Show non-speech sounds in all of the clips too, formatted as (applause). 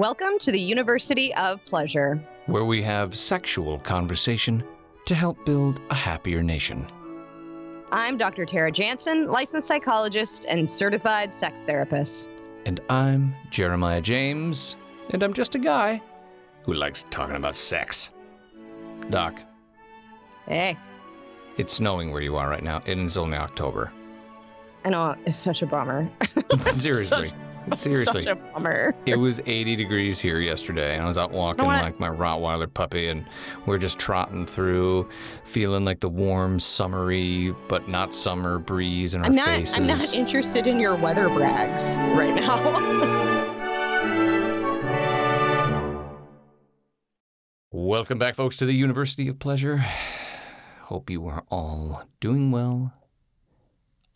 Welcome to the University of Pleasure. where we have sexual conversation to help build a happier nation. I'm Dr. Tara Jansen, licensed psychologist and certified sex therapist. And I'm Jeremiah James, and I'm just a guy who likes talking about sex. Doc, Hey, it's snowing where you are right now, and it's only October. I know it's such a bummer. (laughs) Seriously. (laughs) (laughs) Seriously. such a bummer. It was 80 degrees here yesterday, and I was out walking what? like my Rottweiler puppy, and we're just trotting through, feeling like the warm, summery, but not summer breeze in our I'm not. faces. I'm not interested in your weather brags right now. (laughs) Welcome back, folks, to the University of Pleasure. (sighs) Hope you are all doing well.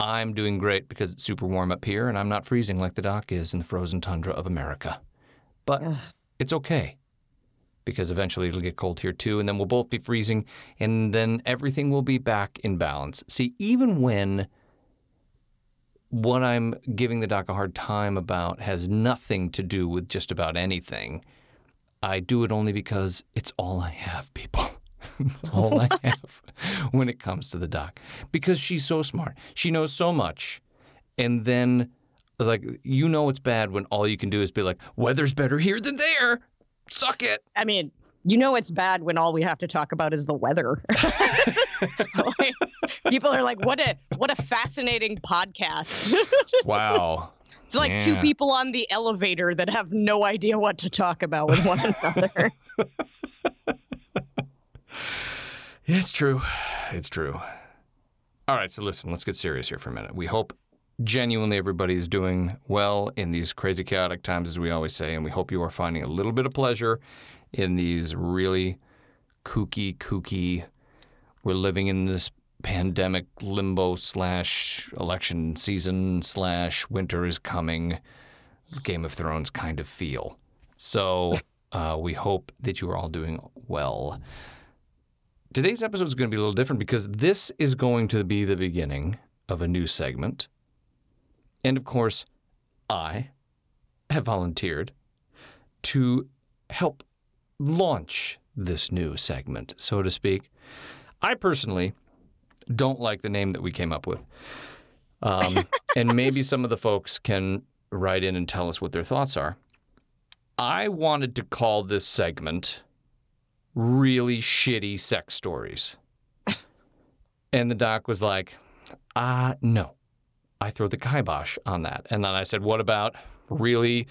I'm doing great because it's super warm up here and I'm not freezing like the doc is in the frozen tundra of America. But Ugh. it's okay because eventually it'll get cold here too, and then we'll both be freezing, and then everything will be back in balance. See, even when what I'm giving the doc a hard time about has nothing to do with just about anything, I do it only because it's all I have, people. (laughs) all I have when it comes to the doc. Because she's so smart. She knows so much. And then, like, you know it's bad when all you can do is be like, weather's better here than there. Suck it. I mean, you know it's bad when all we have to talk about is the weather. (laughs) Like, people are like, "What a what a fascinating podcast." (laughs) Wow. It's like two people on the elevator that have no idea what to talk about with one another. (laughs) It's true. It's true. All right, so listen, let's get serious here for a minute. We hope genuinely everybody is doing well in these crazy chaotic times, as we always say, and we hope you are finding a little bit of pleasure in these really kooky, kooky. We're living in this pandemic limbo slash election season slash winter is coming, Game of Thrones kind of feel. So uh, we hope that you are all doing well. Today's episode is going to be a little different because this is going to be the beginning of a new segment. And of course, I have volunteered to help launch this new segment, so to speak. I personally don't like the name that we came up with. Um, (laughs) and maybe some of the folks can write in and tell us what their thoughts are. I wanted to call this segment really shitty sex stories. (laughs) and the doc was like, ah, no. I throw the kibosh on that. And then I said, what about really,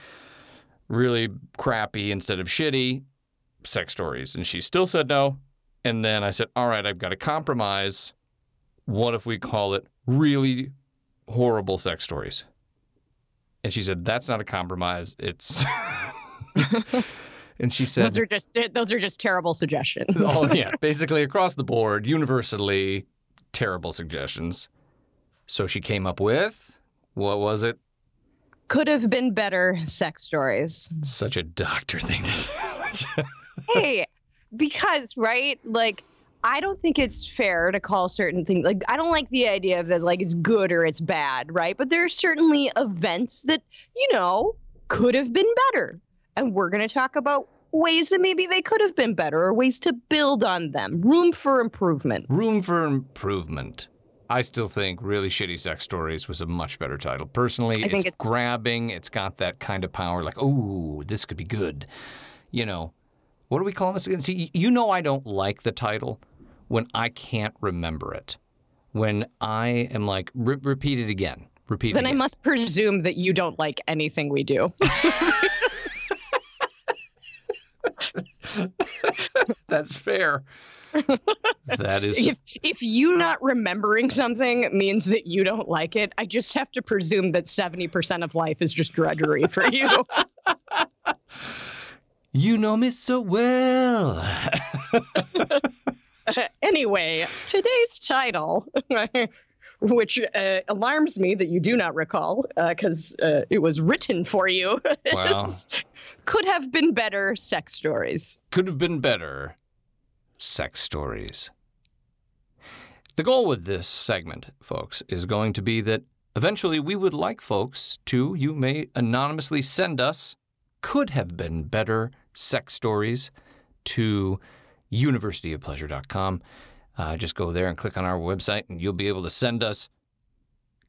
really crappy instead of shitty sex stories? And she still said no. And then I said, all right, I've got a compromise. What if we call it really horrible sex stories? And she said, that's not a compromise. It's. (laughs) (laughs) and she said, those are just those are just terrible suggestions. oh (laughs) yeah, basically across the board, universally terrible suggestions. So she came up with what was it? Could have been better sex stories. Such a doctor thing to say. hey, because right, like I don't think it's fair to call certain things like I don't like the idea of that like it's good or it's bad, right? But there are certainly events that you know could have been better, and we're going to talk about ways that maybe they could have been better or ways to build on them, room for improvement. Room for improvement. I still think really shitty sex stories was a much better title. Personally, it's, it's- grabbing. It's got that kind of power. Like, oh, this could be good. You know, what do we call this again? See, you know, I don't like the title when I can't remember it. When I am like, re- repeat it again. Repeat it Then I must presume that you don't like anything we do. (laughs) (laughs) That's fair. that is If if you not remembering something means that you don't like it, I just have to presume that seventy percent of life is just drudgery for you. you know me so well. (laughs) anyway, today's title, (laughs) which uh, alarms me that you do not recall, because uh, it was written for you, Wow. is could have been better sex stories. Could have been better. Sex stories. The goal with this segment, folks, is going to be that eventually we would like folks to, you may anonymously send us, could have been better sex stories to universityofpleasure.com. Uh, just go there and click on our website, and you'll be able to send us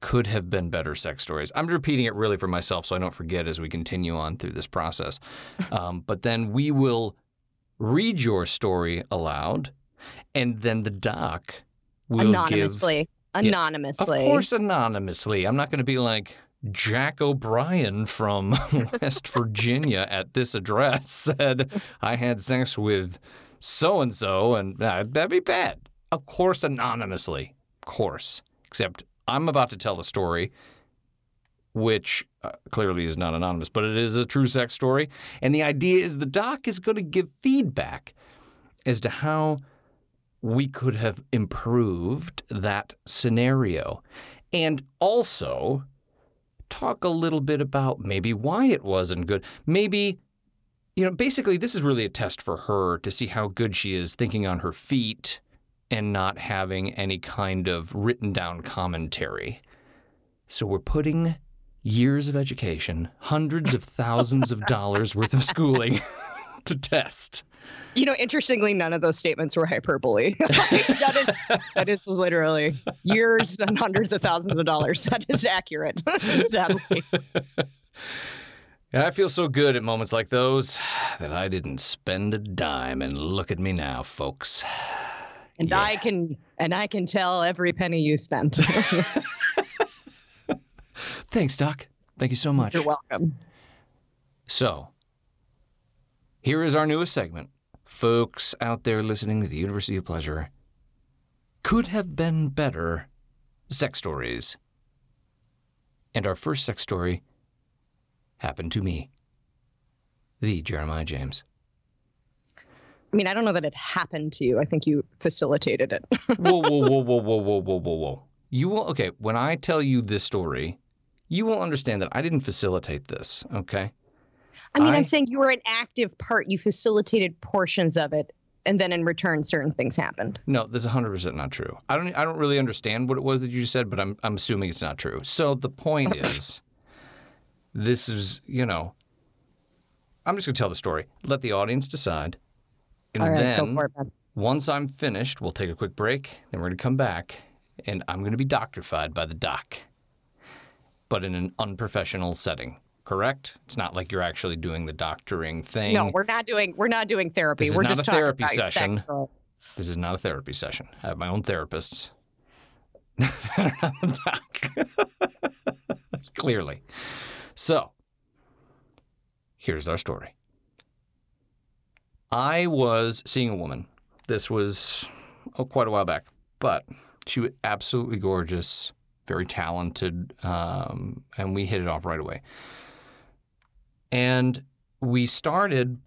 could have been better sex stories. I'm repeating it really for myself so I don't forget as we continue on through this process. (laughs) Um, but then we will read your story aloud, and then the doc will anonymously. give. Anonymously. Of course, anonymously. I'm not going to be like Jack O'Brien from (laughs) West Virginia at this address (laughs) said I had sex with so and so, and uh, that'd be bad. Of course, anonymously. Of course. Except I'm about to tell a story which uh, clearly is not anonymous, but it is a true sex story. And the idea is the doc is going to give feedback as to how we could have improved that scenario. And also talk a little bit about maybe why it wasn't good. Maybe, you know, basically, this is really a test for her to see how good she is thinking on her feet and not having any kind of written down commentary. So we're putting years of education, hundreds of thousands of dollars worth of schooling (laughs) to test. You know, interestingly, none of those statements were hyperbole. (laughs) that is that is literally years and hundreds of thousands of dollars. That is accurate. (laughs) Sadly. I feel so good at moments like those that I didn't spend a dime, and look at me now, folks. And Yeah. I can and I can tell every penny you spent. (laughs) Thanks, Doc. Thank you so much. You're welcome. So, here is our newest segment. Folks out there listening to the University of Pleasure could have been better sex stories. And our first sex story happened to me, the Jeremiah James. I mean, I don't know that it happened to you. I think you facilitated it. (laughs) whoa, whoa, whoa, whoa, whoa, whoa, whoa, whoa, whoa. You will, okay, when I tell you this story, you will understand that I didn't facilitate this, okay? I mean, I- I'm saying you were an active part. You facilitated portions of it, and then in return, certain things happened. No, that's 100% not true. I don't I don't really understand what it was that you said, but I'm I'm assuming it's not true. So the point (laughs) is this is, you know, I'm just going to tell the story. Let the audience decide. And right, then it, once I'm finished, we'll take a quick break, then we're going to come back and I'm going to be doctorified by the doc. But in an unprofessional setting. Correct? It's not like you're actually doing the doctoring thing. No, we're not doing we're not doing therapy. This is we're not just a therapy session. This is not a therapy session. I have my own therapists. They're not the doc. Clearly. So, here's our story. I was seeing a woman. This was oh, quite a while back, but she was absolutely gorgeous, very talented, um, and we hit it off right away. And we started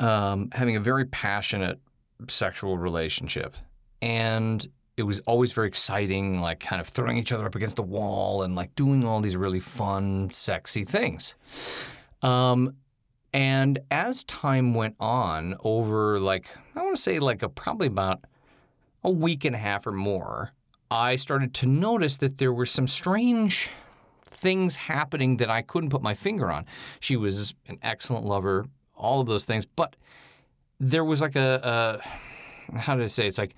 um, having a very passionate sexual relationship. And it was always very exciting, like kind of throwing each other up against the wall and like doing all these really fun, sexy things. Um, and as time went on, over like, I want to say like a, probably about a week and a half or more, I started to notice that there were some strange things happening that I couldn't put my finger on. She was an excellent lover, all of those things, but there was like a, a how did I say? It's like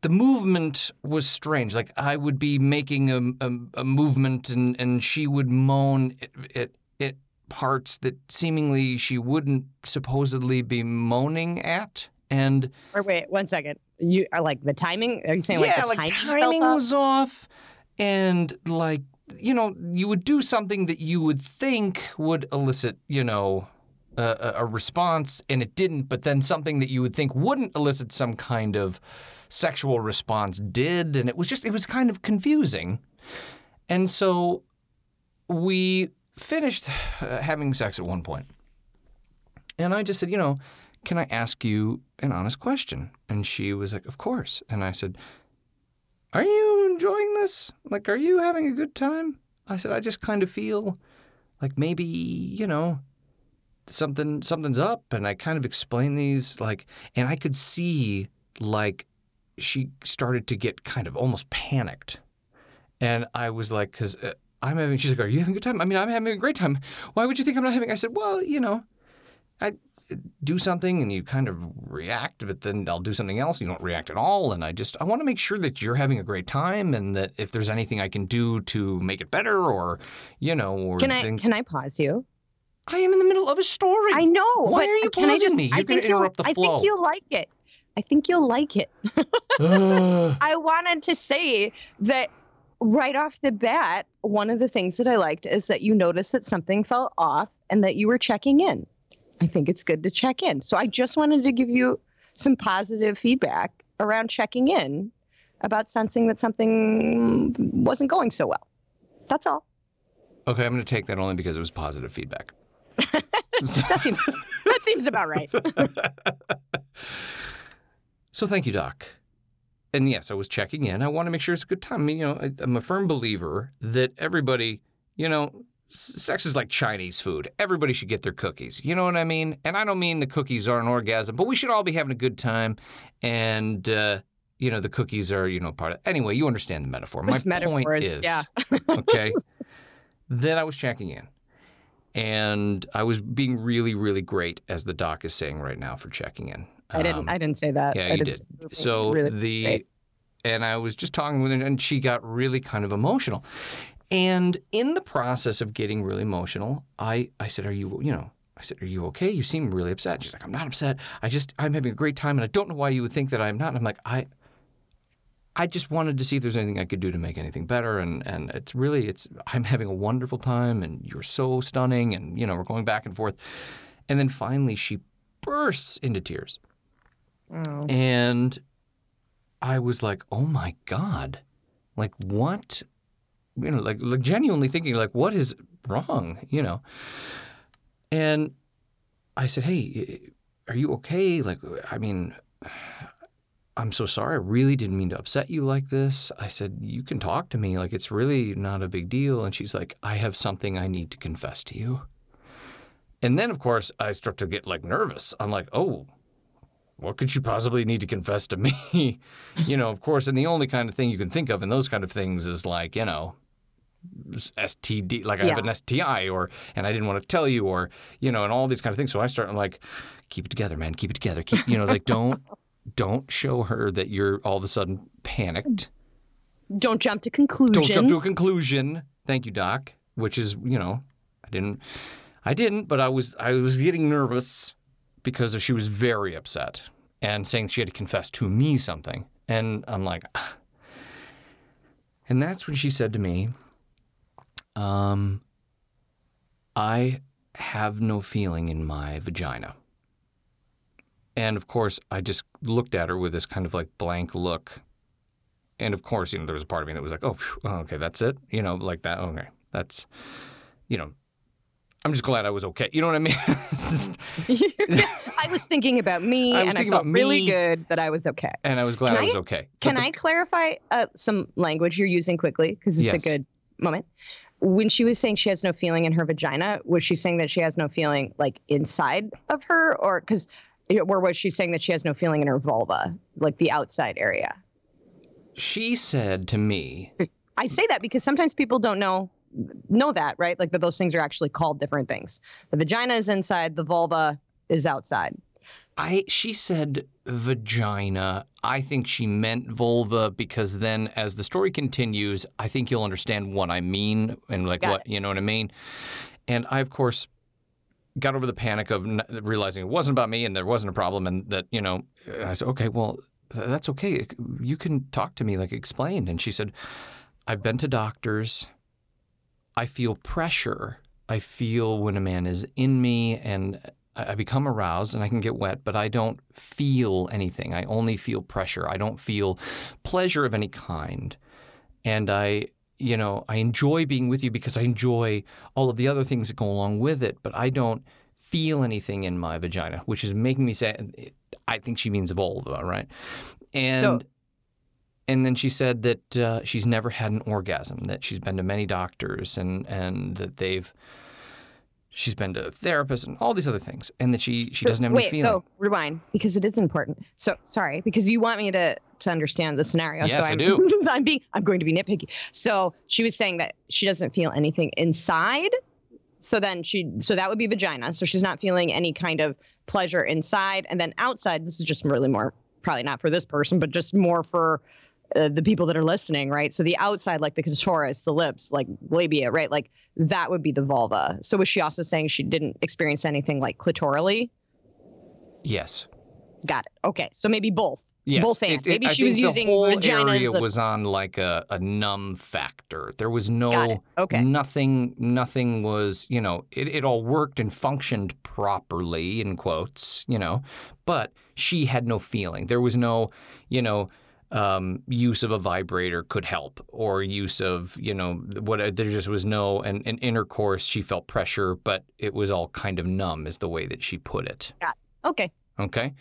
the movement was strange. Like I would be making a, a, a movement, and, and she would moan It, at, at parts that seemingly she wouldn't supposedly be moaning at. And Or wait, one second. You are like the timing? Are you saying yeah, like like timing, timing was off, and like you know, you would do something that you would think would elicit, you know, a, a response and it didn't, but then something that you would think wouldn't elicit some kind of sexual response did. And it was just, it was kind of confusing. And so we finished uh, having sex at one point. And I just said, you know, can I ask you an honest question? And she was like, of course. And I said, are you enjoying this? Like, are you having a good time? I said, I just kind of feel like maybe, you know, something something's up and I kind of explained these like and I could see like she started to get kind of almost panicked. And I was like cuz uh, I'm having she's like are you having a good time? I mean, I'm having a great time. Why would you think I'm not having I said, "Well, you know, I do something and you kind of react, but then I'll do something else. You don't react at all. And I just, I want to make sure that you're having a great time and that if there's anything I can do to make it better or, you know, or Can I things. can I pause you? I am in the middle of a story. I know. Why but are you can I pausing just, me? You're gonna think you'll- interrupt the flow. I think you'll like it. I think you'll like it. (sighs) (laughs) I wanted to say that right off the bat, one of the things that I liked is that you noticed that something felt off and that you were checking in. I think it's good to check in. So I just wanted to give you some positive feedback around checking in about sensing that something wasn't going so well. That's all. okay, I'm going to take that only because it was positive feedback. (laughs) That seems, that seems about right. (laughs) So thank you, Doc. And yes, I was checking in. I want to make sure it's a good time. I mean, you know, I, I'm a firm believer that everybody, you know, sex is like Chinese food. Everybody should get their cookies. You know what I mean? And I don't mean the cookies are an orgasm, but we should all be having a good time. And uh, you know, the cookies are, you know, part of. Anyway, you understand the metaphor. My Those point is, yeah. okay, (laughs) then I was checking in. And I was being really, really great, as the doc is saying right now, for checking in. I didn't. Um, I didn't say that. yeah, I you did. say you were So really the great. and I was just talking with her, and she got really kind of emotional. And in the process of getting really emotional, I I said, "Are you you know?" I said, "Are you okay? You seem really upset." She's like, "I'm not upset. I just I'm having a great time, and I don't know why you would think that I'm not." And I'm like, "I." I just wanted to see if there's anything I could do to make anything better, and, and it's really it's I'm having a wonderful time, and you're so stunning, and you know we're going back and forth, and then finally she bursts into tears, Oh. and I was like, "Oh my god, like what?" You know, like like genuinely thinking, like, "What is wrong?" You know. And I said, "Hey, are you okay? Like, I mean, I'm so sorry. I really didn't mean to upset you like this." I said, "You can talk to me. Like, it's really not a big deal." And she's like, "I have something I need to confess to you." And then, of course, I start to get like nervous. I'm like, "Oh." What could you possibly need to confess to me? (laughs) you know, of course, and the only kind of thing you can think of in those kind of things is like, you know, STD, like I have an STI, or and I didn't want to tell you, or you know, and all these kind of things. So I start I'm like, keep it together, man, keep it together, keep, you know, like don't (laughs) don't show her that you're all of a sudden panicked. Don't jump to conclusions. Don't jump to a conclusion. Thank you, Doc. Which is, you know, I didn't, I didn't, but I was, I was getting nervous because she was very upset and saying she had to confess to me something, and I'm like, "Ah." (sighs) and that's when she said to me, um, I have no feeling in my vagina. And of course, I just looked at her with this kind of like blank look. And of course, you know, there was a part of me that was like, oh, phew, okay, that's it. You know, like that. Okay, that's, you know, I'm just glad I was okay. You know what I mean? (laughs) Just- (laughs) I was thinking about me, I was and I thinking felt about really me. good that I was okay. and I was glad Can I was I- okay. Can the- I clarify uh, some language you're using quickly? Because it's Yes. a good moment. When she was saying she has no feeling in her vagina, was she saying that she has no feeling like inside of her, or because, or was she saying that she has no feeling in her vulva, like the outside area? She said to me, I say that because sometimes people don't know know that, right? Like that those things are actually called different things. The vagina is inside, the vulva is outside. I she said vagina. I think she meant vulva because then as the story continues, I think you'll understand what I mean and like Got what, you know what I mean? And I of course got over the panic of n- realizing it wasn't about me and there wasn't a problem and that, you know, I said, "Okay, well, th- that's okay. You can talk to me like explain." And she said, "I've been to doctors. I feel pressure. I feel when a man is in me and I become aroused and I can get wet, but I don't feel anything. I only feel pressure. I don't feel pleasure of any kind. And I, you know, I enjoy being with you because I enjoy all of the other things that go along with it, but I don't feel anything in my vagina, which is making me say, I think she means vulva, right? And and then she said that uh, she's never had an orgasm, that she's been to many doctors, and and that they've she's been to therapists and all these other things, and that she she doesn't have wait, any feeling. so rewind because it is important. So sorry, because you want me to to understand the scenario. Yes, so I I'm, do. (laughs) I'm being I'm going to be nitpicky. So she was saying that she doesn't feel anything inside. So then she so that would be vagina. So she's not feeling any kind of pleasure inside, and then outside. This is just really more probably not for this person, but just more for. Uh, the people that are listening, right? So the outside, like the clitoris, the lips, like labia, right? Like that would be the vulva. So was she also saying she didn't experience anything like clitorally? Yes. Got it. Okay, so maybe both. Yes. Both and. Maybe I she was using the whole area was on like a, a numb factor. There was no it. Okay. nothing nothing was, you know, it, it all worked and functioned properly in quotes, you know, but she had no feeling. There was no, you know, um, use of a vibrator could help or use of, you know, what there just was no an, an intercourse. She felt pressure, but it was all kind of numb is the way that she put it. Yeah. Okay. Okay.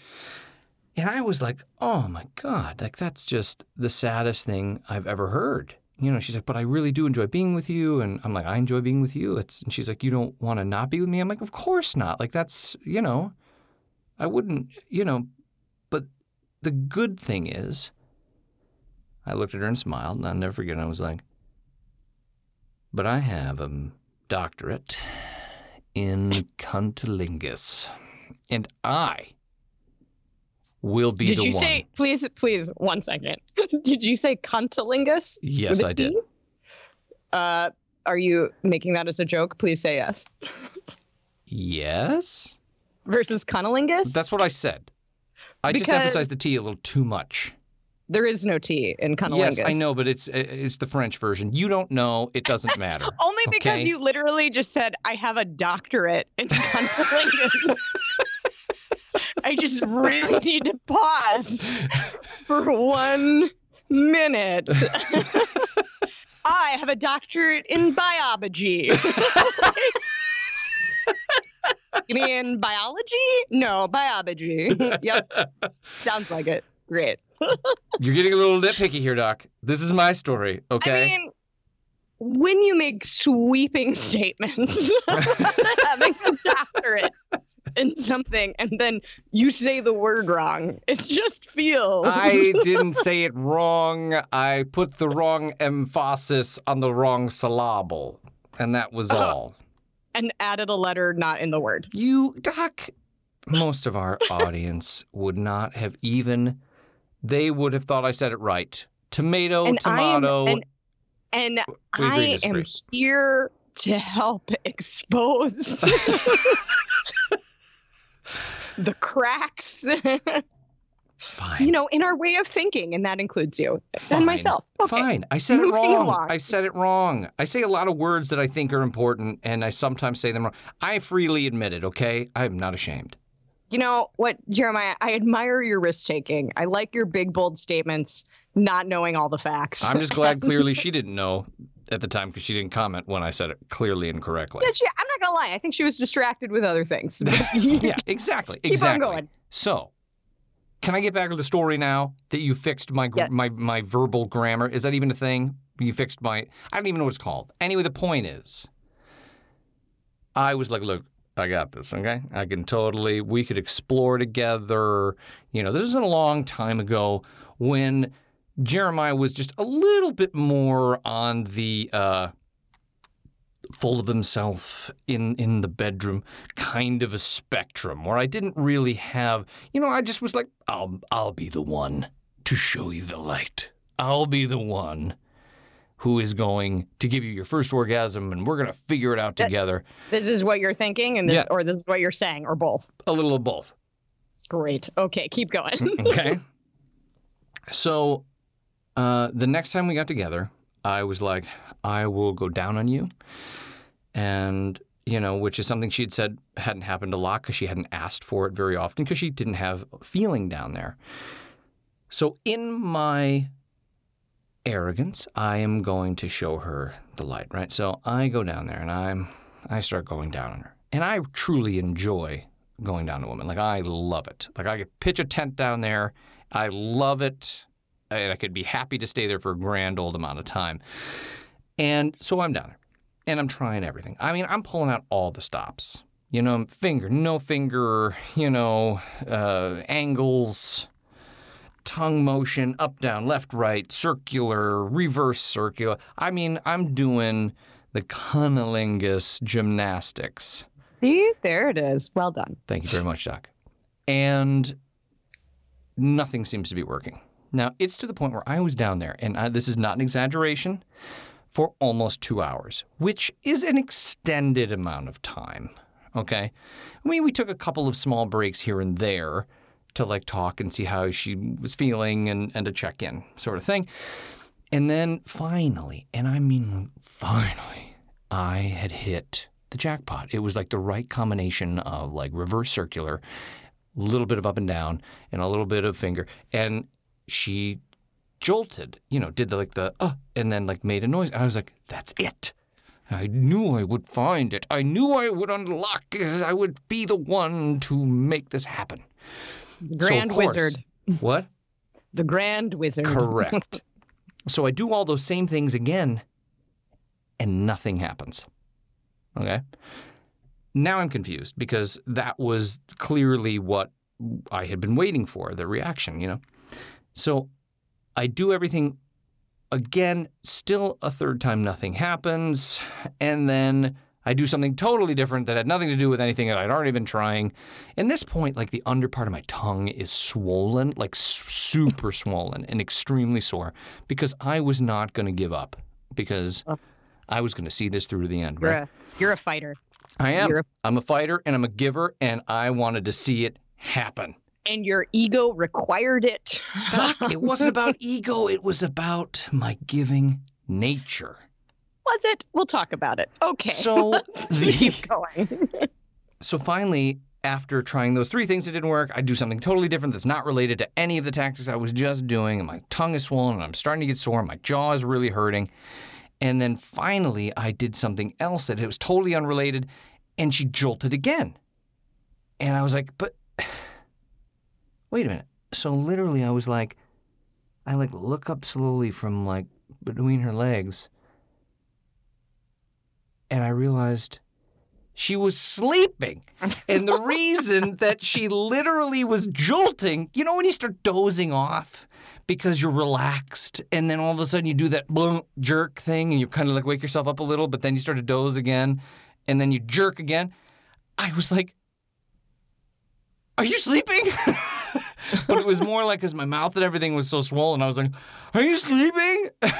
And I was like, oh my God, like that's just the saddest thing I've ever heard. You know, she's like, but I really do enjoy being with you. And I'm like, I enjoy being with you. It's, and she's like, you don't want to not be with me? I'm like, of course not. Like, that's, you know, I wouldn't, you know, but the good thing is, I looked at her and smiled, and I'll never forget. I was like, but I have a doctorate in cunnilingus, and I will be the Did the you one. say please please one second. (laughs) did you say cuntilingus? yes, I did. Uh are you making that as a joke? Please say yes. Yes, Versus cunnilingus? that's what I said. I just emphasized the T a little too much. There is no T in cunnilingus. Yes, I know, but it's it's the French version. You don't know. It doesn't matter. (laughs) Only because Okay. you literally just said I have a doctorate in (laughs) cunnilingus. (laughs) I just really need to pause for one minute. I have a doctorate in biology. you mean biology? No, biology. yep. Sounds like it. Great. You're getting a little nitpicky here, Doc. This is my story, okay? I mean, when you make sweeping (laughs) statements, (laughs) having a doctorate in something, and then you say the word wrong, it just feels. I (laughs) didn't say it wrong. I put the wrong emphasis on the wrong syllable, and that was Oh. all. and added a letter not in the word. You, Doc, most of our audience would not have even, they would have thought I said it right. Tomato, and tomato. Am, and, and We agree to I am here to help (laughs) expose (laughs) the cracks, Fine. you know, in our way of thinking, and that includes you Fine. and myself. Okay. Fine. I said it wrong. along. I said it wrong. I say a lot of words that I think are important, and I sometimes say them wrong. I freely admit it, okay? I'm not ashamed. You know what, Jeremiah? I admire your risk taking. I like your big, bold statements, not knowing all the facts. I'm just glad (laughs) clearly she didn't know at the time because she didn't comment when I said it clearly and correctly. Yeah, she, I'm not gonna lie. I think she was distracted with other things. (laughs) yeah, (laughs) exactly. Keep exactly. on going. So, can I get back to the story now that you fixed my gr- Yeah. my my verbal grammar? Is that even a thing? You fixed my I don't even know what it's called. Anyway, the point is I was like, look, I got this, okay? I can totally we could explore together. You know, this is a long time ago when Jeremiah was just a little bit more on the uh full of himself in in the bedroom kind of a spectrum where I didn't really have, you know, I just was like, I'll I'll be the one to show you the light. I'll be the one who is going to give you your first orgasm and we're going to figure it out together. This is what you're thinking, and this, Yeah. or this is what you're saying, or both. A little of both. Great. Okay, keep going. (laughs) Okay. so uh, the next time we got together, I was like, I will go down on you and you know, which is something she had said hadn't happened a lot because she hadn't asked for it very often because she didn't have feeling down there. So, in my arrogance, I am going to show her the light, right? So I go down there and I'm I start going down on her. And I truly enjoy going down to women. Like I love it. Like I could pitch a tent down there. I love it. And I could be happy to stay there for a grand old amount of time. And so I'm down there. And I'm trying everything. I mean, I'm pulling out all the stops. You know, finger, no finger, you know, uh, angles, tongue motion, up, down, left, right, circular, reverse circular. I mean, I'm doing the cunnilingus gymnastics. See, there it is. Well done. Thank you very much, Doc. And nothing seems to be working. Now, it's to the point where I was down there, and I, this is not an exaggeration, for almost two hours, which is an extended amount of time. Okay. I mean, we took a couple of small breaks here and there to like talk and see how she was feeling and, and to check in, sort of thing. And then finally, and I mean finally, I had hit the jackpot. It was like the right combination of like reverse circular, a little bit of up and down, and a little bit of finger. And she jolted, you know, did the, like the, uh, and then like made a noise. And I was like, that's it. I knew I would find it. I knew I would unlock. I would be the one to make this happen. Grand so course, Wizard. What? (laughs) The Grand Wizard. Correct. (laughs) so I do all those same things again, and nothing happens. Okay. Now I'm confused because that was clearly what I had been waiting for the reaction, you know? So I do everything again, still a third time, nothing happens. And then I do something totally different that had nothing to do with anything that I'd already been trying. In this point, like the under part of my tongue is swollen, like super swollen and extremely sore because I was not going to give up because Oh. I was going to see this through to the end. You're Right? a, you're a fighter. I am. I'm a fighter and I'm a giver, and I wanted to see it happen. And your ego required it. Doc, it wasn't (laughs) about ego, it was about my giving nature. It? We'll talk about it. Okay. So (laughs) the- keep going. (laughs) So finally, after trying those three things that didn't work, I do something totally different that's not related to any of the tactics I was just doing. And my tongue is swollen, and I'm starting to get sore, and my jaw is really hurting. And then finally, I did something else that it was totally unrelated, and she jolted again. And I was like, but (sighs) wait a minute. So literally, I was like, I like look up slowly from like between her legs, and I realized she was sleeping. And the reason (laughs) that she literally was jolting, you know, when you start dozing off because you're relaxed, and then all of a sudden you do that boom, jerk thing, and you kind of like wake yourself up a little, but then you start to doze again, and then you jerk again. I was like, Are you sleeping? (laughs) but it was more like because my mouth and everything was so swollen, I was like, Are you sleeping? (laughs)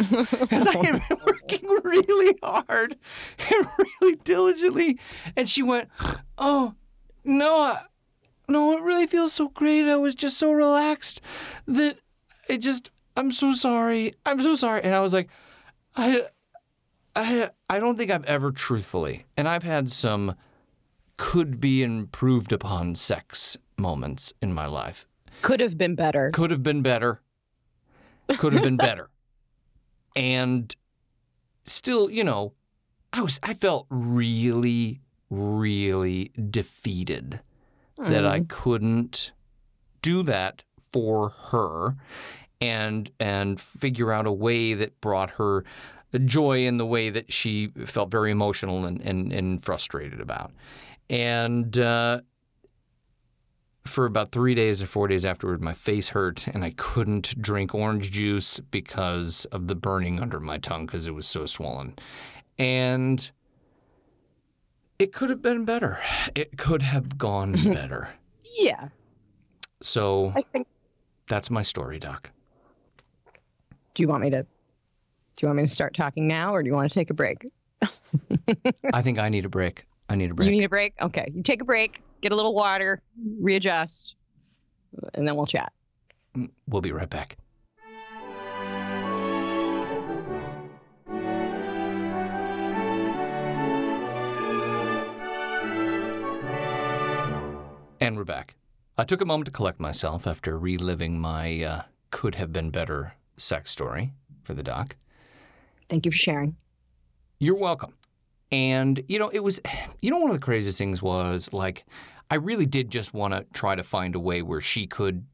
(laughs) Because I had been (laughs) working really hard and really diligently. And she went, Oh, no, I- no, it really feels so great. I was just so relaxed that I just, I'm so sorry. I'm so sorry. And I was like, I, I, I don't think I've ever truthfully, and I've had some could be improved upon sex moments in my life. Could have been better. Could have been better. Could have been (laughs) better. And still, you know, I was I felt really really defeated that I couldn't do that for her and and figure out a way that brought her joy in the way that she felt very emotional and, and, and frustrated about. And uh, for about three days or four days afterward, my face hurt and I couldn't drink orange juice because of the burning under my tongue because it was so swollen. And it could have been better. It could have gone (laughs) better. Yeah. So I think. that's my story, Doc. Do you want me to? Do you want me to start talking now, or do you want to take a break? (laughs) I think I need a break. I need a break. You need a break. Okay, you take a break, get a little water, readjust, and then we'll chat. Mm, we'll be right back. And we're back. I took a moment to collect myself after reliving my uh, could have been better sex story for the doc. Thank you for sharing. You're welcome. And, you know, it was, (sighs) you know, one of the craziest things was like, I really did just want to try to find a way where she could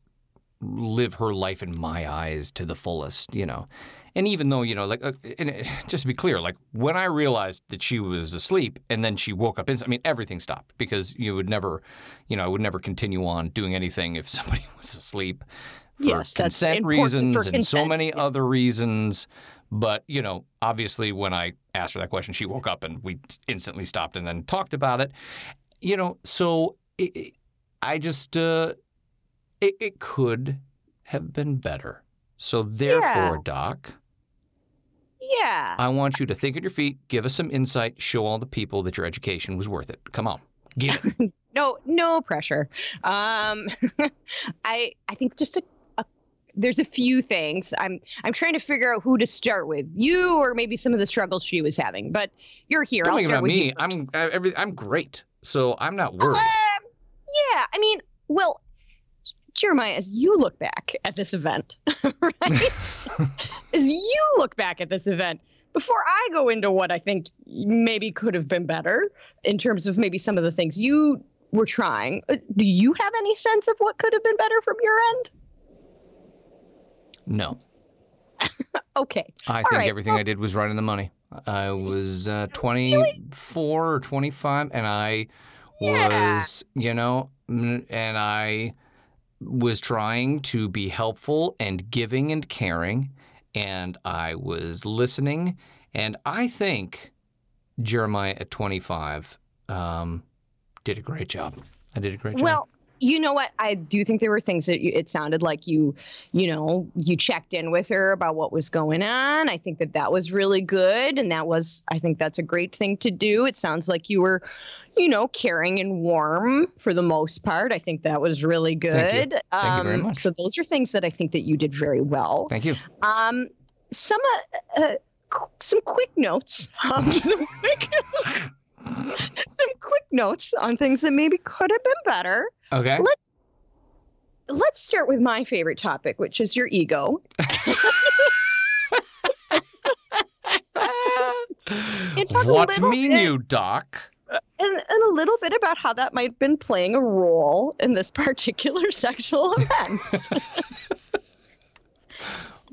live her life in my eyes to the fullest, you know. And even though, you know, like, uh, and it, (sighs) just to be clear, like when I realized that she was asleep and then she woke up, I mean, everything stopped because you would never, you know, I would never continue on doing anything if (laughs) somebody was asleep for Yes, that's consent reasons for and so many yeah. other reasons. But, you know, obviously when I asked her that question, she woke up and we instantly stopped and then talked about it. You know, so it, it- I just, uh, it, it could have been better. So therefore, Doc, Yeah. I want you to think on your feet, give us some insight, show all the people that your education was worth it. Come on. Get it. (laughs) no no pressure um (laughs) i i think just a there's a few things i'm i'm trying to figure out who to start with you or maybe some of the struggles she was having but you're here Don't i'll start about with me. you I'm. I, every, I'm great. So I'm not worried. Um, yeah i mean well jeremiah as you look back at this event (laughs) right (laughs) as you look back at this event before I go into what I think maybe could have been better in terms of maybe some of the things you were trying, uh, do you have any sense of what could have been better from your end? No. (laughs) Okay. I All think right, everything I did was right in the money. I was uh, 24 or 25, and I Yeah. was, you know, and I was trying to be helpful and giving and caring, and I was listening. And I think Jeremiah at 25 um, did a great job. I did a great job. Well, you know what? I do think there were things that you, it sounded like you, you know, you checked in with her about what was going on. I think that that was really good. And that was, I think that's a great thing to do. It sounds like you were, you know, caring and warm for the most part. I think that was really good. Thank you. Thank you very Um, much. So those are things that I think that you did very well. Thank you. Um, some, uh, uh, qu- some quick notes. (laughs) Um, some quick, (laughs) some quick notes on things that maybe could have been better Okay. Let's let's start with my favorite topic, which is your ego. (laughs) And talk a what mean bit- you, Doc? And, and a little bit about how that might have been playing a role in this particular (laughs) sexual event. (laughs)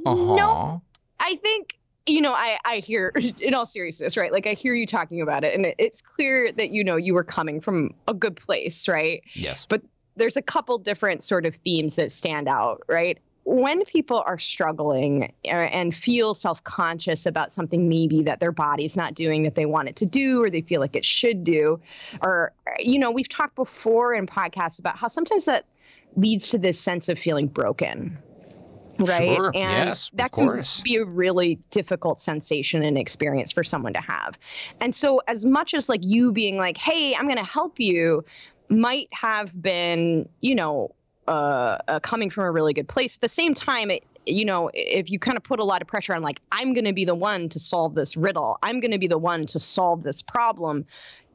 Uh-huh. No, I think, you know, I, I hear, (laughs) in all seriousness, right? Like, I hear you talking about it, and it, it's clear that, you know, you were coming from a good place, right? Yes. But there's a couple different sort of themes that stand out, right? When people are struggling uh, and feel self conscious about something maybe that their body's not doing that they want it to do or they feel like it should do, or, you know, we've talked before in podcasts about how sometimes that leads to this sense of feeling broken. Right. Sure, And yes, that can course. be a really difficult sensation and experience for someone to have. And so, as much as like you being like, hey, I'm going to help you, might have been, you know, uh, uh, coming from a really good place. At the same time, it, you know, if you kind of put a lot of pressure on, like, I'm going to be the one to solve this riddle, I'm going to be the one to solve this problem.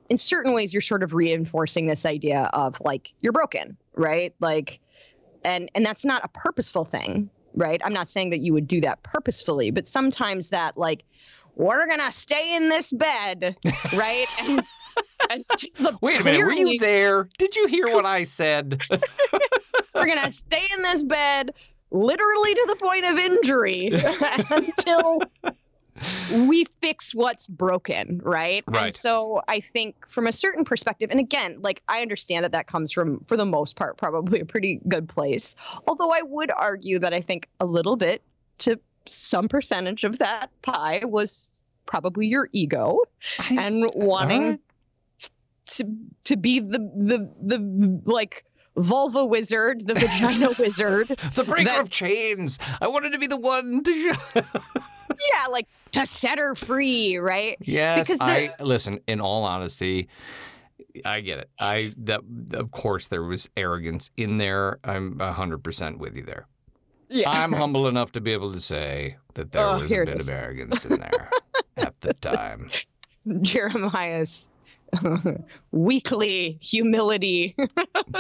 In certain ways, you're sort of reinforcing this idea of like you're broken, right? Like, and and that's not a purposeful thing, right? I'm not saying that you would do that purposefully, but sometimes that like we're gonna stay in this bed, (laughs) right? And, and Wait a minute. Were you there? Did you hear what I said? (laughs) we're gonna stay in this bed literally to the point of injury (laughs) until we fix what's broken right? Right. and so i think from a certain perspective and again like i understand that that comes from for the most part probably a pretty good place although i would argue that i think a little bit to some percentage of that pie was probably your ego and uh, wanting Alright. to to be the the the like vulva wizard, the vagina (laughs) wizard. the breaker that- of chains. I wanted to be the one to. (laughs) Yeah, like to set her free, right? yes, Because I listen. In all honesty, I get it. I that of course there was arrogance in there. I'm hundred percent with you there. Yeah. I'm (laughs) humble enough to be able to say that there Oh, was a bit of arrogance in there (laughs) at the time. Jeremiah's (laughs) weekly humility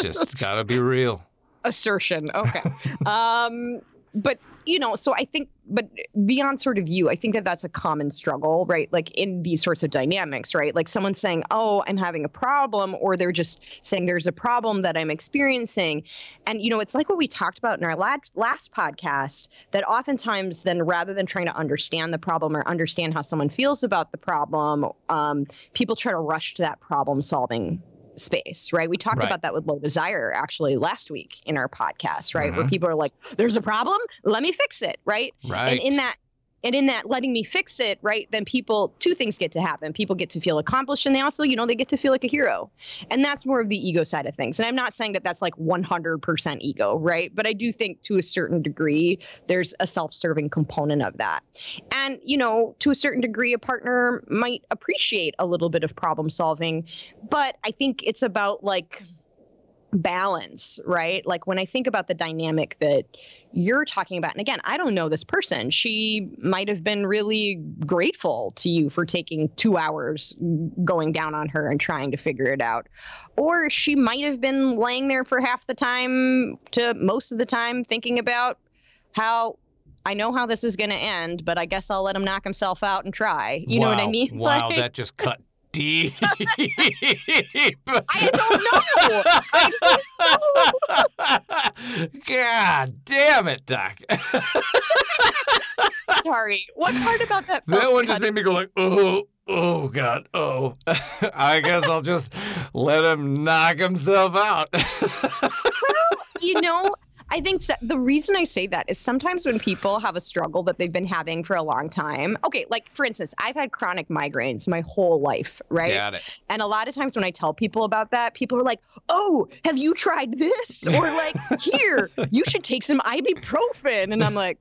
Just gotta be real. assertion. Okay. um, but you know, so I think, but beyond sort of you, I think that that's a common struggle, right? Like in these sorts of dynamics, right? Like someone saying, "Oh, I'm having a problem," or they're just saying, "There's a problem that I'm experiencing," and you know, it's like what we talked about in our last last podcast. That oftentimes, then rather than trying to understand the problem or understand how someone feels about the problem, um, people try to rush to that problem solving space, right? We talked Right. about that with low desire actually last week in our podcast, right? Where Mhm. people are like, "There's a problem, let me fix it," right? Right. And in that and in that letting me fix it, right? Then people two things get to happen. People get to feel accomplished and they also, you know, they get to feel like a hero. And that's more of the ego side of things. And I'm not saying that that's like 100% ego, right? But I do think to a certain degree there's a self-serving component of that. And, you know, to a certain degree a partner might appreciate a little bit of problem solving, but I think it's about like balance, right? Like when I think about the dynamic that you're talking about, and again, I don't know this person. She might have been really grateful to you for taking two hours going down on her and trying to figure it out. Or she might have been laying there for half the time to most of the time thinking about how I know how this is going to end, but I guess I'll let him knock himself out and try. You know what I mean? (laughs) Wow, Like- that just cut (laughs) deep. I don't know. God damn it, Doc. (laughs) Sorry. What part about that? that one just made me go like, oh, oh, God, oh. (laughs) I guess I'll just let him knock himself out. of- you know, I think so- the reason I say that is sometimes when people have a struggle that they've been having for a long time. Okay, like for instance, I've had chronic migraines my whole life, right? Got it. And a lot of times when I tell people about that, people are like, "Oh, have you tried this?" Or like, "Here, you should take some ibuprofen." And I'm like,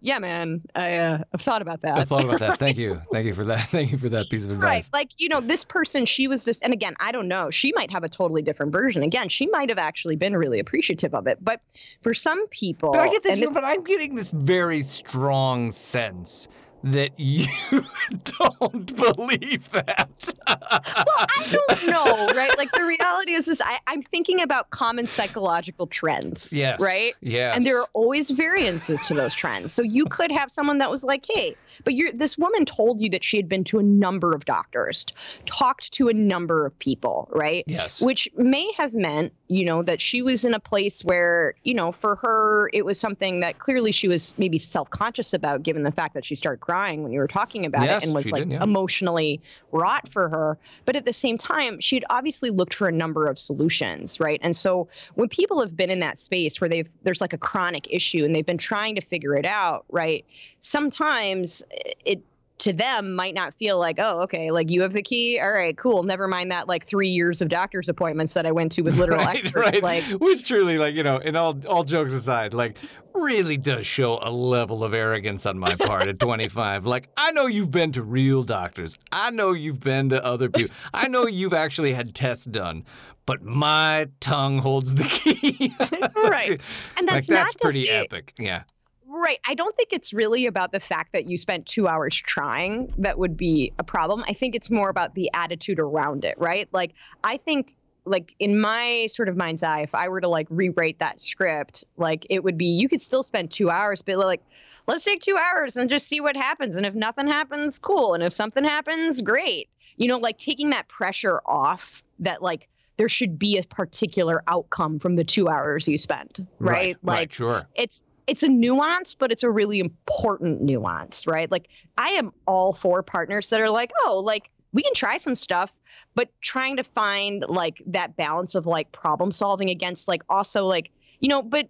"Yeah, man, I uh, I've thought about that." I thought about that. Thank (laughs) you. Thank you for that. (laughs) Thank you for that piece of advice. Right. Like, you know, this person, she was just, and again, I don't know. She might have a totally different version. Again, she might have actually been really appreciative of it. But for some people, But I get this, and you know, but I'm getting this very strong sense that you (laughs) don't believe that. well, I don't (laughs) know, right? Like the reality is, is I, I'm thinking about common psychological trends, yes. right? Yes. And there are always variances to those trends. So you could have someone that was like, "Hey, but you're this woman told you that she had been to a number of doctors, talked to a number of people, right? Yes. which may have meant you know that she was in a place where you know for her it was something that clearly she was maybe self-conscious about given the fact that she started crying when you were talking about Yes, it and was like did, yeah. emotionally wrought for her but at the same time she'd obviously looked for a number of solutions right and so when people have been in that space where they've there's like a chronic issue and they've been trying to figure it out right sometimes it to them might not feel like oh okay like you have the key all right cool never mind that like three years of doctor's appointments that i went to with (laughs) literal right, experts right. like Which truly, like, you know, in all all jokes aside, like really does show a level of arrogance on my part at (laughs) 25. Like, I know you've been to real doctors. I know you've been to other people. I know you've actually had tests done, but my tongue holds the key. (laughs) right and like that's, that's not pretty epic. Yeah. Right. I don't think it's really about the fact that you spent two hours trying that would be a problem. I think it's more about the attitude around it, right? Like, I think, like, in my sort of mind's eye, if I were to like rewrite that script, like, it would be you could still spend two hours, but like, let's take two hours and just see what happens. And if nothing happens, cool. And if something happens, great. You know, like taking that pressure off that, like, there should be a particular outcome from the two hours you spent, right? Like, right, sure. it's it's a nuance, but it's a really important nuance, right? Like I am all for partners that are like, oh, like we can try some stuff, but trying to find like that balance of like problem solving against like also like, you know, but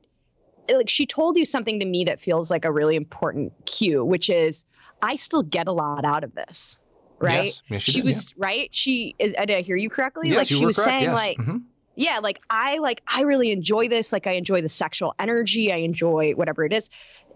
like she told you something to me that feels like a really important cue, which is I still get a lot out of this. Right? Yes, yes she, She did, yeah. was right. She is- did I hear you correctly? Yes, like she was correct, saying like Mhm. Yeah like i like i really enjoy this like i enjoy the sexual energy i enjoy whatever it is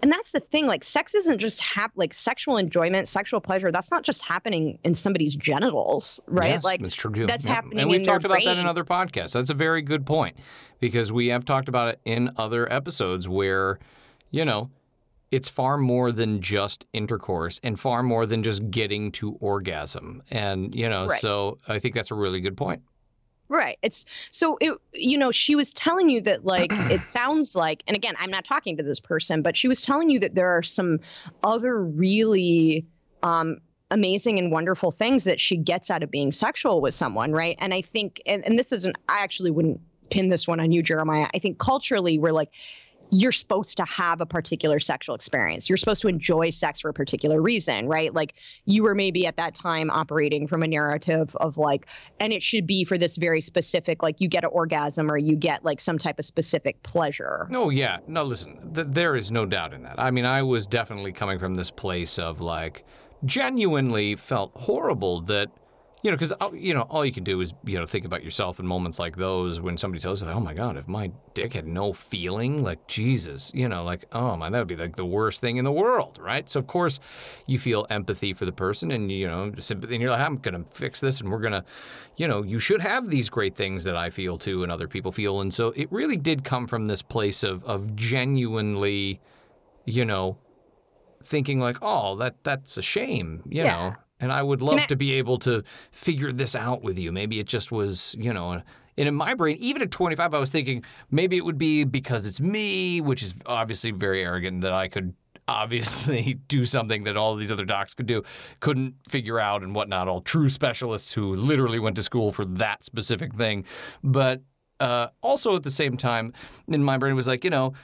and that's the thing like sex isn't just hap- like sexual enjoyment sexual pleasure that's not just happening in somebody's genitals right Yes, like that's true. too. that's happening And we've talked about that in other podcasts. That's a very good point because we have talked about it in other episodes where, you know, it's far more than just intercourse and far more than just getting to orgasm. And, you know, Right. so I think that's a really good point. Right. It's so it you know, she was telling you that like (clears throat) it sounds like and again, I'm not talking to this person, but she was telling you that there are some other really um amazing and wonderful things that she gets out of being sexual with someone, right? And I think and, and this isn't I actually wouldn't pin this one on you, Jeremiah. I think culturally we're like you're supposed to have a particular sexual experience. You're supposed to enjoy sex for a particular reason, right? Like you were maybe at that time operating from a narrative of like, and it should be for this very specific, like you get an orgasm or you get like some type of specific pleasure. No, yeah. No, listen, th- there is no doubt in that. I mean, I was definitely coming from this place of like, genuinely felt horrible that, you know, because, you know, all you can do is, you know, think about yourself in moments like those when somebody tells you, oh my God, if my dick had no feeling, like, Jesus, you know, like, oh man, that would be like the worst thing in the world, right? So, of course, you feel empathy for the person and, you know, sympathy, and you're like, I'm going to fix this and we're going to, you know, you should have these great things that I feel too and other people feel. And so it really did come from this place of, of genuinely, you know, thinking like, oh, that that's a shame, you Yeah. know. And I would love I- to be able to figure this out with you. Maybe it just was, you know. And in my brain, even at 25, I was thinking maybe it would be because it's me, which is obviously very arrogant that I could obviously (laughs) do something that all these other docs could do, couldn't figure out and whatnot. All true specialists who literally went to school for that specific thing. But uh, also at the same time, in my brain, it was like, you know,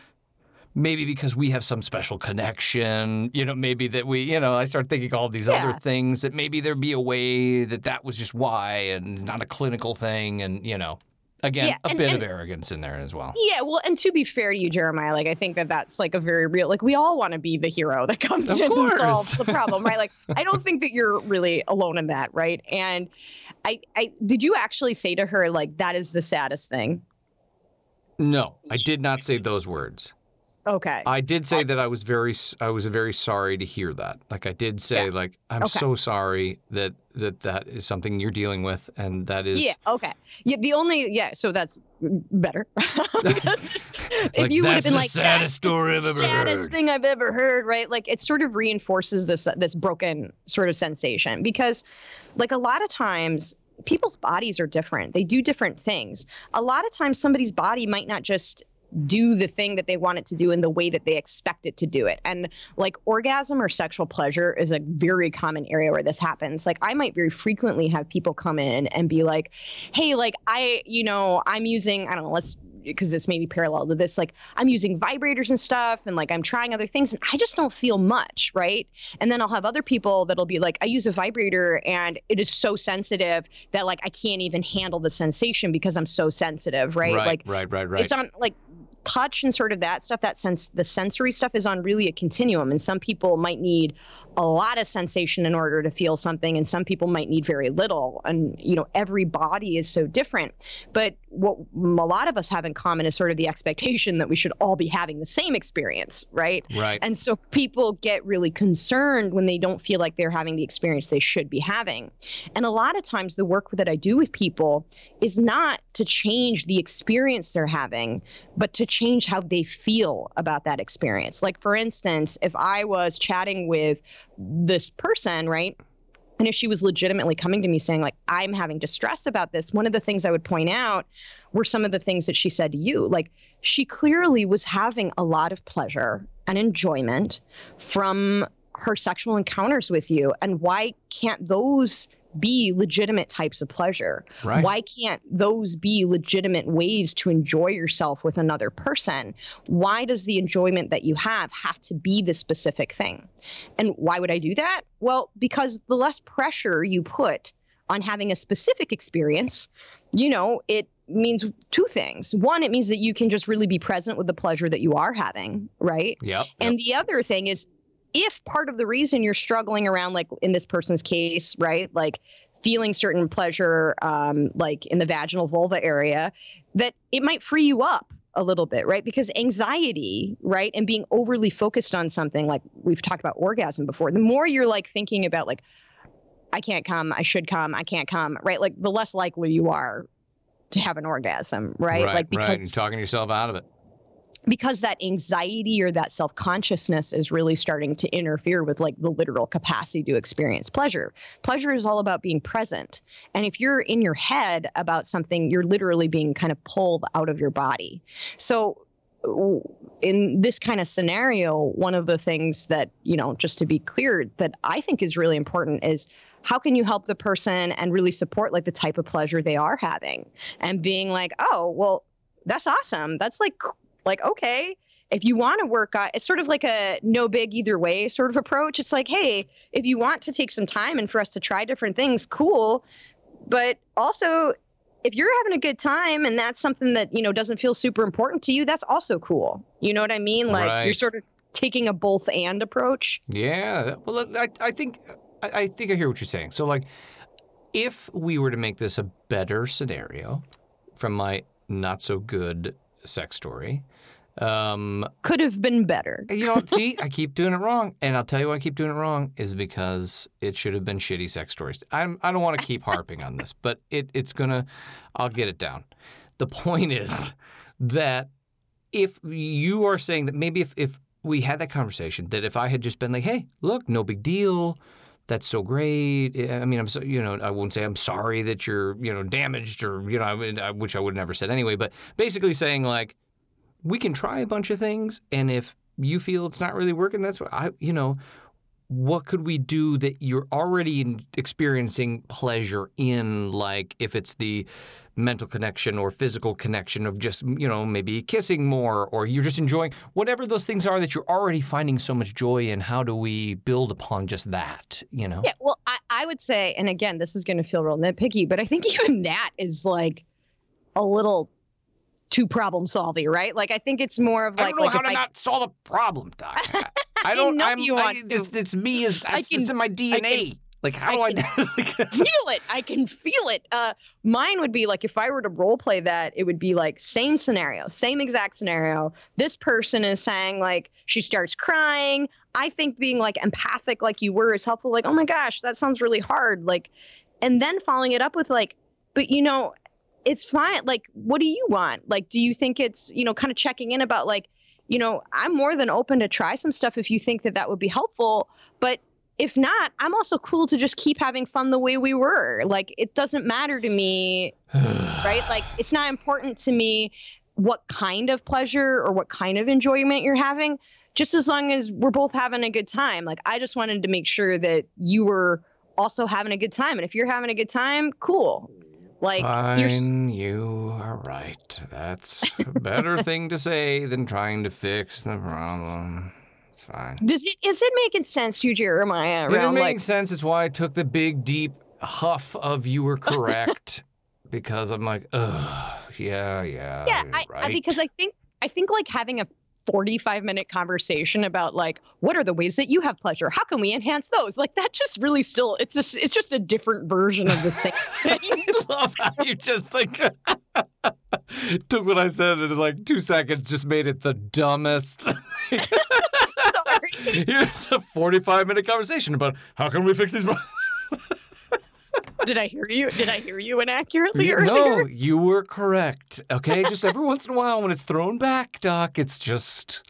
maybe because we have some special connection, you know, maybe that we, you know, I start thinking all these other things that maybe there'd be a way that that was just why and not a clinical thing. And, you know, again, Yeah, a and- bit and- of arrogance in there as well. Yeah, well, and to be fair to you, Jeremiah, like I think that that's like a very real. Like we all want to be the hero that comes Of in and solves the problem, right? Like I don't think that you're really alone in that, right? And I, I did you actually say to her like that is the saddest thing? No, I did not say those words. Okay. I did say that I was very, I was very sorry to hear that. Like I did say, Yeah. like I'm Okay. so sorry that that that is something you're dealing with, and that is Yeah. Okay. Yeah. The only yeah. So that's better. (laughs) (laughs) if like you would have been the like saddest "That's story I've ever saddest heard. thing I've ever heard, right? Like it sort of reinforces this this broken sort of sensation because, like a lot of times. People's bodies are different. They do different things. A lot of times, somebody's body might not just do the thing that they want it to do in the way that they expect it to do it. And like orgasm or sexual pleasure is a very common area where this happens. Like I might very frequently have people come in and be like, "Hey, like I, you know, I'm using, I don't know, let's because this may be parallel to this like I'm using vibrators and stuff and like I'm trying other things and I just don't feel much, right? And then I'll have other people that'll be like I use a vibrator and it is so sensitive that like I can't even handle the sensation because I'm so sensitive, right? Right, Like right, right, right. it's on like touch and sort of that stuff that sense the sensory stuff is on really a continuum and some people might need a lot of sensation in order to feel something and some people might need very little and you know every body is so different but what a lot of us have in common is sort of the expectation that we should all be having the same experience right right. and so people get really concerned when they don't feel like they're having the experience they should be having. And a lot of times, the work that I do with people is not to change the experience they're having, but to change how they feel about that experience. Like, for instance, if I was chatting with this person, right? And if she was legitimately coming to me saying, like, I'm having distress about this, one of the things I would point out were some of the things that she said to you. Like, she clearly was having a lot of pleasure and enjoyment from her sexual encounters with you. And why can't those be legitimate types of pleasure? Right. Why can't those be legitimate ways to enjoy yourself with another person? Why does the enjoyment that you have have to be the specific thing? And why would I do that? Well, because the less pressure you put on having a specific experience, you know, it means two things. One, it means that you can just really be present with the pleasure that you are having, right? Yep. And the other thing is, if part of the reason you're struggling around, like in this person's case, right, like feeling certain pleasure, um, like in the vaginal vulva area, that it might free you up a little bit, right? Because anxiety, right, and being overly focused on something, like we've talked about orgasm before, the more you're like thinking about, like, I can't come, I should come, I can't come, right? Like the less likely you are to have an orgasm, right? Right. like right. And because talking yourself out of it. Because that anxiety or that self-consciousness is really starting to interfere with like the literal capacity to experience pleasure. Pleasure is all about being present. And if you're in your head about something you're literally being kind of pulled out of your body. So in this kind of scenario one of the things that you know just to be clear that i think is really important is how can you help the person and really support like the type of pleasure they are having? And being like oh well that's awesome. That's like like, okay, if you want to work on it's sort of like a no big either way sort of approach. It's like, hey, if you want to take some time and for us to try different things, cool. But also, if you're having a good time and that's something that, you know, doesn't feel super important to you, that's also cool. You know what I mean? Like right. you're sort of taking a both and approach. Yeah. Well, I, I think I, I think I hear what you're saying. So like if we were to make this a better scenario from my not so good sex story. Um, Could have been better. you know, see, (laughs) I keep doing it wrong, and I'll tell you why I keep doing it wrong is because it should have been shitty sex stories. I'm, I don't want to keep harping on this, but it, it's gonna. I'll get it down. The point is that if you are saying that maybe if, if we had that conversation, that if I had just been like, hey, look, no big deal that's so great. I mean, I'm so, you know, I won't say I'm sorry that you're, you know, damaged or, you know, I, which I would never said anyway, but basically saying like, we can try a bunch of things. And if you feel it's not really working, that's what I, you know, what could we do that you're already experiencing pleasure in like if it's the mental connection or physical connection of just you know maybe kissing more or you're just enjoying whatever those things are that you're already finding so much joy in how do we build upon just that you know yeah well i, I would say and again this is going to feel real nitpicky but i think (laughs) even that is like a little too problem solving, right? Like I think it's more of like I don't know like how to I... not solve a problem, Doc. (laughs) I don't. I am you I, it's, it's, me. Is it's, it's in my DNA. like how I do I (laughs) (laughs) feel it? I can feel it. Uh, mine would be like if I were to role play that, it would be like same scenario, same exact scenario. This person is saying like she starts crying. I think being like empathic, like you were, is helpful. Like oh my gosh, that sounds really hard. Like, and then following it up with like, but you know, it's fine. Like, what do you want? Like, do you think it's, you know, kind of checking in about like, you know, I'm more than open to try some stuff if you think that that would be helpful. But if not, I'm also cool to just keep having fun the way we were. Like, it doesn't matter to me, (sighs) right? Like, it's not important to me what kind of pleasure or what kind of enjoyment you're having, just as long as we're both having a good time. Like, I just wanted to make sure that you were also having a good time. And if you're having a good time, cool. Like Fine, you are right. That's a better (laughs) thing to say than trying to fix the problem. It's fine. Does it is it making sense to you, Jeremiah? It is making like... sense. It's why I took the big deep huff of you were correct. (laughs) because I'm like, ugh, yeah, yeah. Yeah, I, right. I, because I think I think like having a 45 minute conversation about like what are the ways that you have pleasure? How can we enhance those? Like that just really still it's just it's just a different version of the same thing (laughs) i love how you just like (laughs) took what i said in like two seconds just made it the dumbest. (laughs) Here's a 45 minute conversation about how can we fix these problems did I hear you? Did I hear you inaccurately you, No, you were correct. Okay, just every once in a while when it's thrown back, Doc, it's just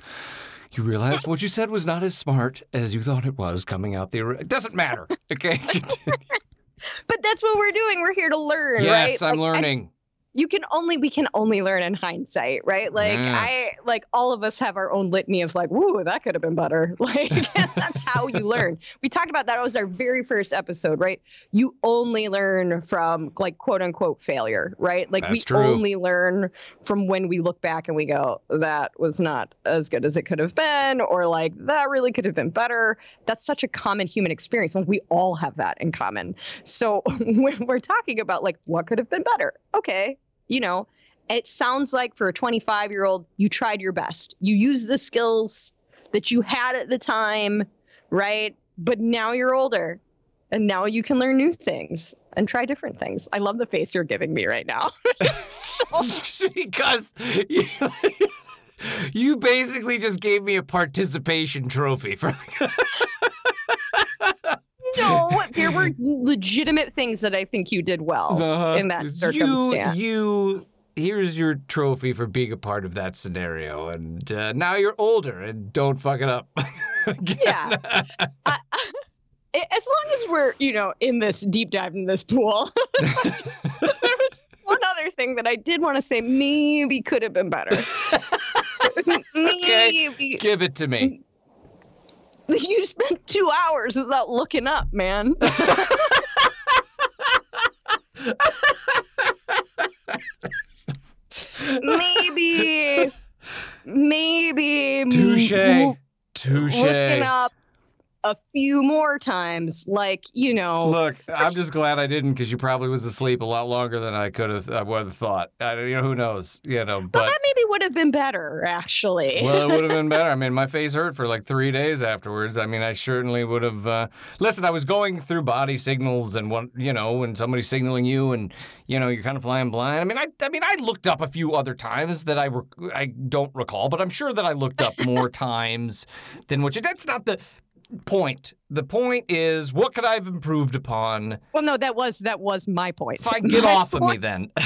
you realize what you said was not as smart as you thought it was coming out the. It doesn't matter. Okay. (laughs) but that's what we're doing. We're here to learn. Yes, right? I'm like, learning you can only we can only learn in hindsight right? Like yes. i like all of us have our own litany of like whoa that could have been better. (laughs) Like (laughs) that's how you learn. We talked about that it was our very first episode right? You only learn from like quote unquote failure right? Like that's we true. only learn from when we look back and we go that was not as good as it could have been or like that really could have been better. That's such a common human experience. Like we all have that in common. So (laughs) when we're talking about like what could have been better okay you know, it sounds like for a 25 year old, you tried your best. You used the skills that you had at the time, right? But now you're older and now you can learn new things and try different things. I love the face you're giving me right now. (laughs) (laughs) because you, (laughs) you, basically just gave me a participation trophy for. No, there were legitimate things that I think you did well in that circumstance. You, you here's your trophy for being a part of that scenario. And uh, now you're older and don't fuck it up. (laughs) Yeah. I, (laughs) as long as we're, you know, in this deep dive in this pool, (laughs) there was one other thing that I did want to say maybe could have been better. maybe. Give it to me. (laughs) You spent two hours without looking up, man. (laughs) maybe, (laughs) maybe. Touche. Touche. Looking up a few more times, like you know. Look, I'm just glad I didn't because you probably was asleep a lot longer than I could have. I would have thought. I, you know, who knows? You know, But but that maybe would have been better, actually. well, it would have been better. I (laughs) mean, my face hurt for like three days afterwards. I mean, I certainly would have. Uh, listen, I was going through body signals and what you know, when somebody's signaling you, and you know, you're kind of flying blind. I mean, I, I mean, I looked up a few other times that I, rec- I don't recall, but I'm sure that I looked up more (laughs) times than what you. That's not the point. The point is, what could I have improved upon? well, no, that was that was my point. Fine, get (laughs) My off of me then. (laughs)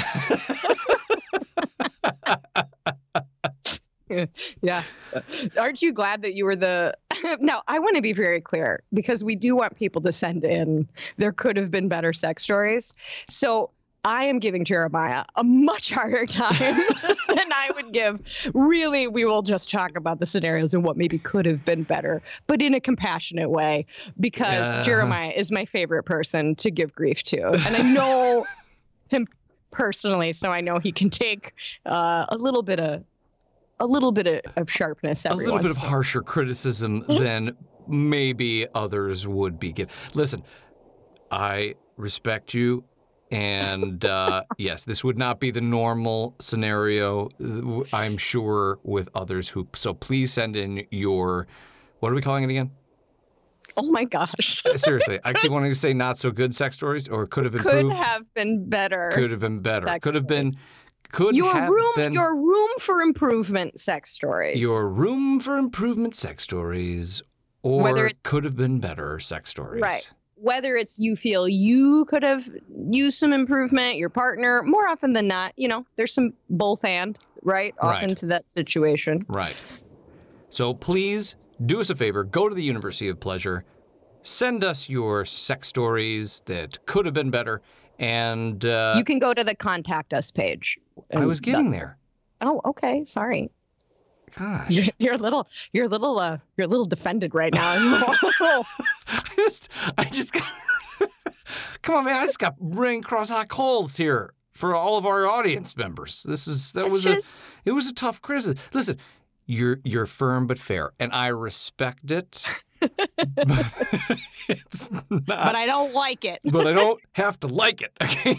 (laughs) yeah. Aren't you glad that you were the? no, I want to be very clear because we do want people to send in. There could have been better sex stories. So I am giving Jeremiah a much harder time (laughs) than I would give. Really, we will just talk about the scenarios and what maybe could have been better, but in a compassionate way because Yeah. Jeremiah is my favorite person to give grief to. And I know (laughs) him personally, so I know he can take uh, a little bit of a little bit of, of sharpness a little bit of harsher criticism (laughs) than maybe others would be given. Listen, I respect you. And uh, yes, this would not be the normal scenario, uh, I'm sure, with others who. So please send in your. What are we calling it again? Oh my gosh. Seriously, I keep wanting to say not so good sex stories or could have improved. Could have been better. Could have been better. Could have been. Could your have room been. your room for improvement sex stories. Your room for improvement sex stories, or could have been better sex stories. Right. Whether it's you feel you could have used some improvement, your partner, more often than not, you know, there's some both and, right? Often Right. to that situation. Right. So please do us a favor. Go to the University of Pleasure. Send us your sex stories that could have been better. And uh, you can go to the contact us page. I was getting there. Oh, okay. Sorry. Gosh. You're, (laughs) you're a little, you're a little, uh, you're a little defended right now. (laughs) (laughs) I just, I just got. (laughs) Come on, man! I just got ring cross hot coals here for all of our audience members. This is that It's was just- a it was a tough criticism. Listen, you're you're firm but fair, and I respect it. (laughs) but (laughs) it's not. but I don't like it. but I don't have to like it. Okay.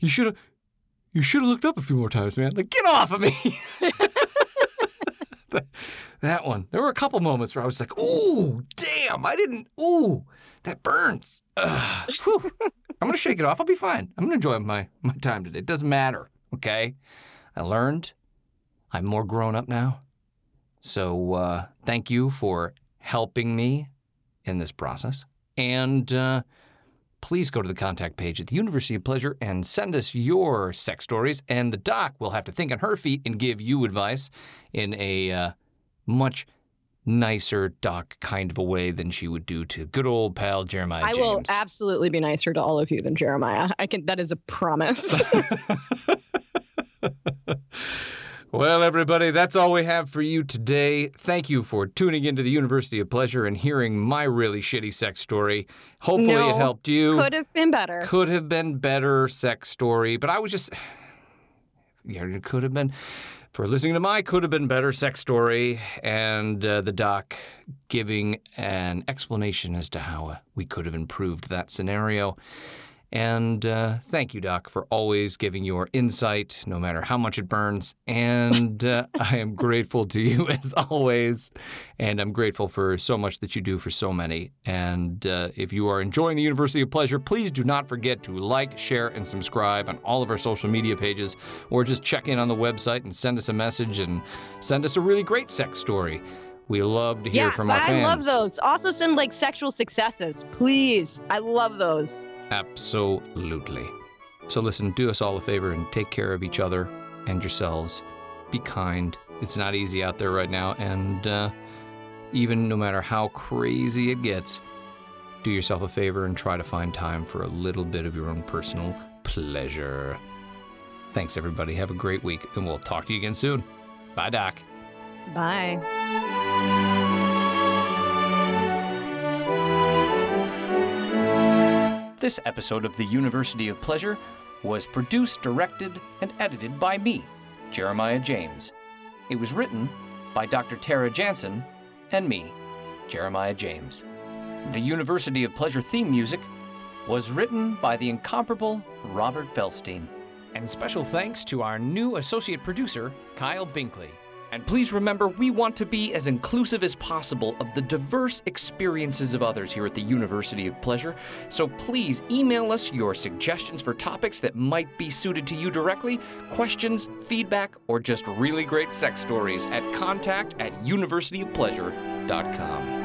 you should have. You should have looked up a few more times, man. Like, get off of me. (laughs) that one. There were a couple moments where I was like, "Ooh, damn! I didn't. Ooh, that burns." I'm gonna shake it off. I'll be fine. I'm gonna enjoy my my time today. It doesn't matter. Okay. I learned. I'm more grown up now. So uh, thank you for helping me in this process. And uh, please go to the contact page at the University of Pleasure and send us your sex stories. And the doc will have to think on her feet and give you advice in a uh, much nicer doc kind of a way than she would do to good old pal Jeremiah I James. will absolutely be nicer to all of you than Jeremiah. I can. That is a promise. (laughs) (laughs) Well, everybody, that's all we have for you today. Thank you for tuning into the University of Pleasure and hearing my really shitty sex story. Hopefully, No, it helped you. Could have been better. Could have been better sex story, but I was just. Yeah, it could have been. For listening to my could have been better sex story and uh, the doc giving an explanation as to how uh, we could have improved that scenario. And uh, thank you, Doc, for always giving your insight, no matter how much it burns. And uh, (laughs) I am grateful to you (laughs) as always. And I'm grateful for so much that you do for so many. And uh, if you are enjoying the University of Pleasure, please do not forget to like, share, and subscribe on all of our social media pages, or just check in on the website and send us a message and send us a really great sex story. We love to hear yeah, from our I fans. I love those. Also, send like sexual successes, please. I love those. Absolutely. So listen, do us all a favor and take care of each other and yourselves. Be kind. It's not easy out there right now, and uh, even no matter how crazy it gets, do yourself a favor and try to find time for a little bit of your own personal pleasure. Thanks, everybody. Have a great week, and we'll talk to you again soon. Bye, Doc. Bye. This episode of the University of Pleasure was produced, directed, and edited by me, Jeremiah James. It was written by Dr. Tara Jansen and me, Jeremiah James. The University of Pleasure theme music was written by the incomparable Robert Felstein. And special thanks to our new associate producer, Kyle Binkley. And please remember, we want to be as inclusive as possible of the diverse experiences of others here at the University of Pleasure. So please email us your suggestions for topics that might be suited to you directly, questions, feedback, or just really great sex stories at contact at universityofpleasure.com.